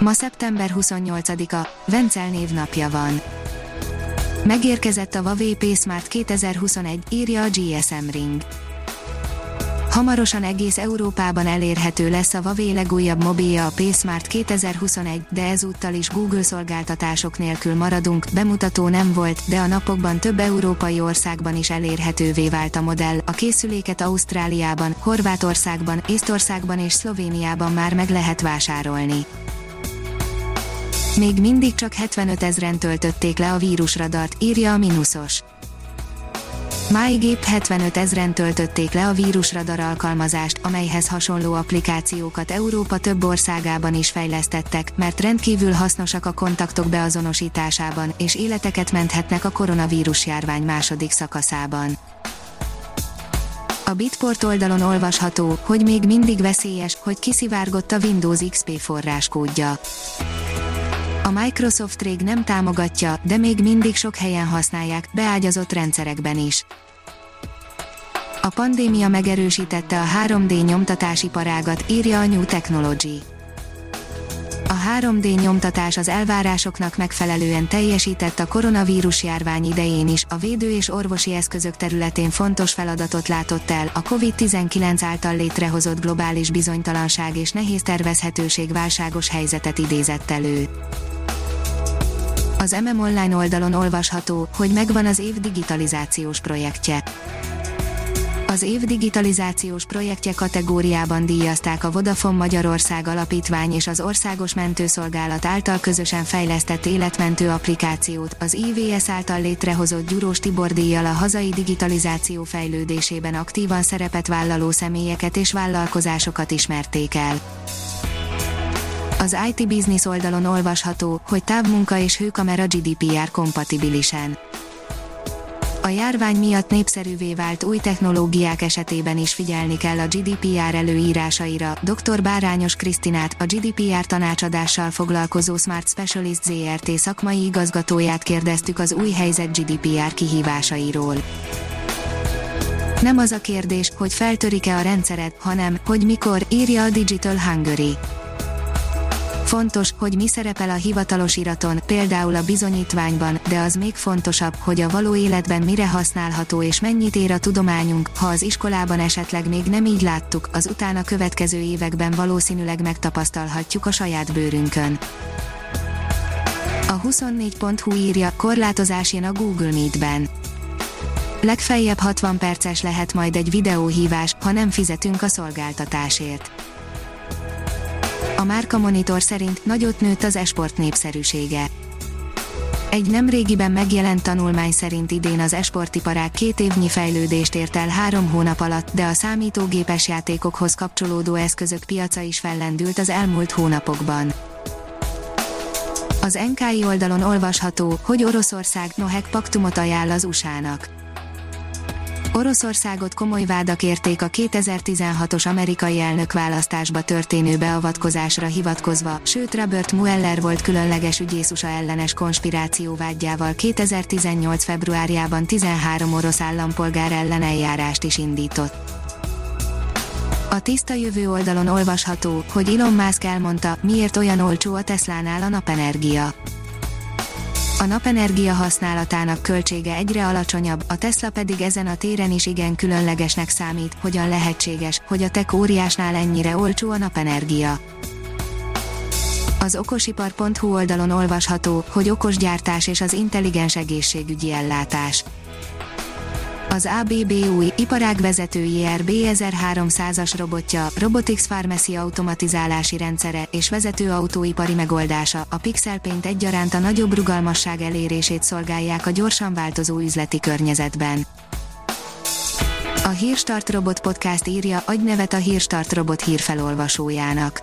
Ma szeptember 28-a, Vencel névnapja van. Megérkezett a Huawei Smart 2021, írja a GSM Ring. Hamarosan egész Európában elérhető lesz a Huawei legújabb mobilja a P Smart 2021, de ezúttal is Google szolgáltatások nélkül maradunk, bemutató nem volt, de a napokban több európai országban is elérhetővé vált a modell. A készüléket Ausztráliában, Horvátországban, Észtországban és Szlovéniában már meg lehet vásárolni. Még mindig csak 75 ezeren töltötték le a vírusradart, írja a Minusos. MyGép 75 ezeren töltötték le a vírusradar alkalmazást, amelyhez hasonló applikációkat Európa több országában is fejlesztettek, mert rendkívül hasznosak a kontaktok beazonosításában, és életeket menthetnek a koronavírus járvány második szakaszában. A Bitport oldalon olvasható, hogy még mindig veszélyes, hogy kiszivárgott a Windows XP forráskódja. A Microsoft rég nem támogatja, de még mindig sok helyen használják, beágyazott rendszerekben is. A pandémia megerősítette a 3D nyomtatási parágat, írja a New Technology. A 3D nyomtatás az elvárásoknak megfelelően teljesített a koronavírus járvány idején is, a védő és orvosi eszközök területén fontos feladatot látott el, a COVID-19 által létrehozott globális bizonytalanság és nehéz tervezhetőség válságos helyzetet idézett elő. Az MM Online oldalon olvasható, hogy megvan az év digitalizációs projektje. Az év digitalizációs projektje kategóriában díjazták a Vodafone Magyarország Alapítvány és az Országos Mentőszolgálat által közösen fejlesztett életmentő applikációt, az IVS által létrehozott Gyurós Tibor díjjal a hazai digitalizáció fejlődésében aktívan szerepet vállaló személyeket és vállalkozásokat ismerték el. Az IT Business oldalon olvasható, hogy távmunka és hőkamera GDPR kompatibilisen. A járvány miatt népszerűvé vált új technológiák esetében is figyelni kell a GDPR előírásaira. Dr. Bárányos Krisztinát, a GDPR tanácsadással foglalkozó Smart Specialist ZRT szakmai igazgatóját kérdeztük az új helyzet GDPR kihívásairól. Nem az a kérdés, hogy feltörik-e a rendszeret, hanem, hogy mikor, írja a Digital Hungary. Fontos, hogy mi szerepel a hivatalos iraton, például a bizonyítványban, de az még fontosabb, hogy a való életben mire használható és mennyit ér a tudományunk, ha az iskolában esetleg még nem így láttuk, az utána következő években valószínűleg megtapasztalhatjuk a saját bőrünkön. A 24.hu írja, korlátozás jön a Google Meet-ben. Legfeljebb 60 perces lehet majd egy videóhívás, ha nem fizetünk a szolgáltatásért a Márka Monitor szerint nagyot nőtt az esport népszerűsége. Egy nemrégiben megjelent tanulmány szerint idén az esportiparák két évnyi fejlődést ért el három hónap alatt, de a számítógépes játékokhoz kapcsolódó eszközök piaca is fellendült az elmúlt hónapokban. Az NKI oldalon olvasható, hogy Oroszország Nohek paktumot ajánl az USA-nak. Oroszországot komoly vádak érték a 2016-os amerikai elnökválasztásba történő beavatkozásra hivatkozva, sőt Robert Mueller volt különleges ügyészusa ellenes konspiráció vágyával 2018. februárjában 13 orosz állampolgár ellen eljárást is indított. A tiszta jövő oldalon olvasható, hogy Elon Musk elmondta, miért olyan olcsó a Teslánál a napenergia a napenergia használatának költsége egyre alacsonyabb, a Tesla pedig ezen a téren is igen különlegesnek számít, hogyan lehetséges, hogy a tech óriásnál ennyire olcsó a napenergia. Az okosipar.hu oldalon olvasható, hogy okos gyártás és az intelligens egészségügyi ellátás az ABB új, iparágvezető IRB 1300-as robotja, Robotics Pharmacy automatizálási rendszere és vezető autóipari megoldása, a Pixel Paint egyaránt a nagyobb rugalmasság elérését szolgálják a gyorsan változó üzleti környezetben. A Hírstart Robot Podcast írja, adj nevet a Hírstart Robot hírfelolvasójának